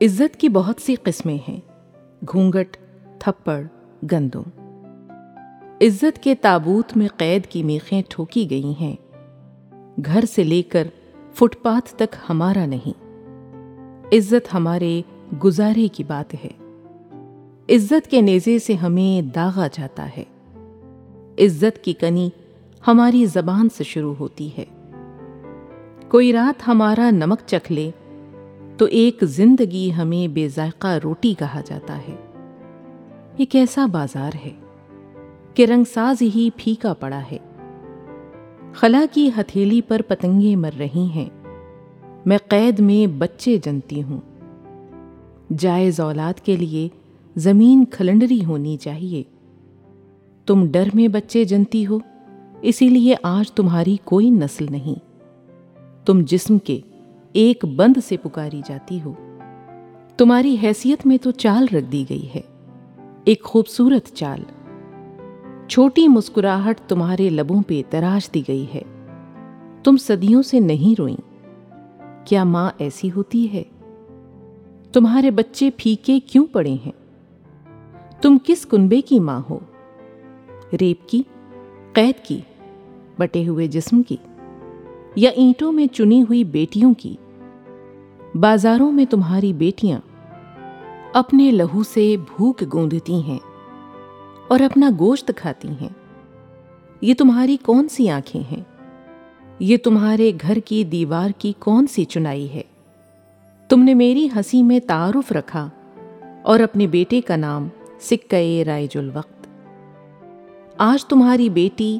عزت کی بہت سی قسمیں ہیں۔ گھونگٹ تھپڑ، گندم۔ عزت کے تابوت میں قید کی میخیں ٹھوکی گئی ہیں۔ گھر سے لے کر فٹ پاتھ تک ہمارا نہیں۔ عزت ہمارے گزارے کی بات ہے۔ عزت کے نیزے سے ہمیں داغا جاتا ہے۔ عزت کی کنی ہماری زبان سے شروع ہوتی ہے۔ کوئی رات ہمارا نمک چکھ لے تو ایک زندگی ہمیں بے ذائقہ روٹی کہا جاتا ہے۔ یہ کیسا بازار ہے کہ رنگ ساز ہی پھیکا پڑا ہے۔ خلا کی ہتھیلی پر پتنگیں مر رہی ہیں۔ میں قید میں بچے جنتی ہوں۔ جائز اولاد کے لیے زمین کھلنڈری ہونی چاہیے۔ تم ڈر میں بچے جنتی ہو، اسی لیے آج تمہاری کوئی نسل نہیں۔ تم جسم کے ایک بند سے پکاری جاتی ہو۔ تمہاری حیثیت میں تو چال رکھ دی گئی ہے۔ ایک خوبصورت چال۔ چھوٹی مسکراہٹ تمہارے لبوں پہ تراش دی گئی ہے۔ تم صدیوں سے نہیں روئیں۔ کیا ماں ایسی ہوتی ہے؟ تمہارے بچے پھیکے کیوں پڑے ہیں؟ تم کس کنبے کی ماں ہو؟ ریپ کی، قید کی، بٹے ہوئے جسم کی۔ یا اینٹوں میں چنی ہوئی بیٹیوں کی۔ بازاروں میں تمہاری بیٹیاں اپنے لہو سے بھوک گوندتی ہیں اور اپنا گوشت کھاتی ہیں۔ یہ تمہاری کون سی آنکھیں ہیں؟ یہ تمہارے گھر کی دیوار کی کون سی چنائی ہے؟ تم نے میری ہنسی میں تعارف رکھا اور اپنے بیٹے کا نام سکے رائج الوقت۔ آج تمہاری بیٹی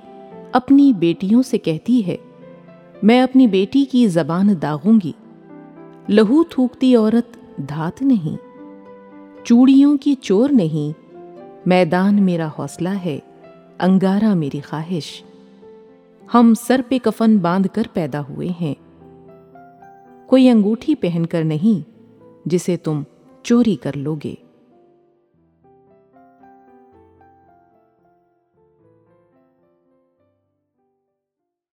اپنی بیٹیوں سے کہتی ہے میں اپنی بیٹی کی زبان داغوں گی۔ لہو تھوکتی عورت دھات نہیں، چوڑیوں کی چور نہیں۔ میدان میرا حوصلہ ہے، انگارہ میری خواہش۔ ہم سر پہ کفن باندھ کر پیدا ہوئے ہیں۔ کوئی انگوٹھی پہن کر نہیں، جسے تم چوری کر لوگے۔